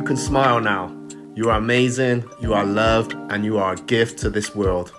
you can smile now. You are amazing, you are loved, and you are a gift to this world.